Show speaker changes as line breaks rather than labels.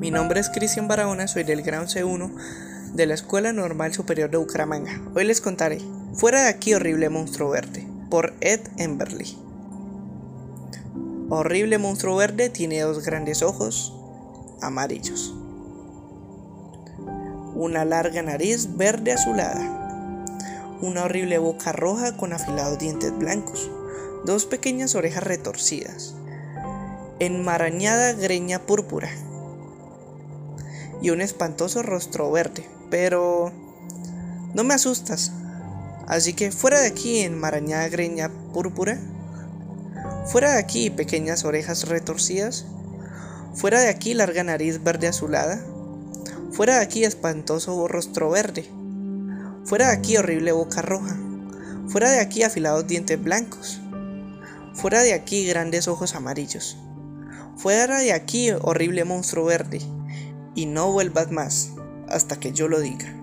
Mi nombre es Cristian Barahona, soy del Gran C1 de la Escuela Normal Superior de Bucaramanga. Hoy les contaré Fuera de aquí, horrible monstruo verde, por Ed Emberley. Horrible monstruo verde tiene dos grandes ojos amarillos, una larga nariz verde azulada, una horrible boca roja con afilados dientes blancos, dos pequeñas orejas retorcidas, enmarañada greña púrpura y un espantoso rostro verde. Pero no me asustas. Así que fuera de aquí, enmarañada greña púrpura. Fuera de aquí, pequeñas orejas retorcidas. Fuera de aquí, larga nariz verde azulada. Fuera de aquí, espantoso rostro verde. Fuera de aquí, horrible boca roja. Fuera de aquí, afilados dientes blancos. Fuera de aquí, grandes ojos amarillos. Fuera de aquí, horrible monstruo verde. Y no vuelvas más hasta que yo lo diga.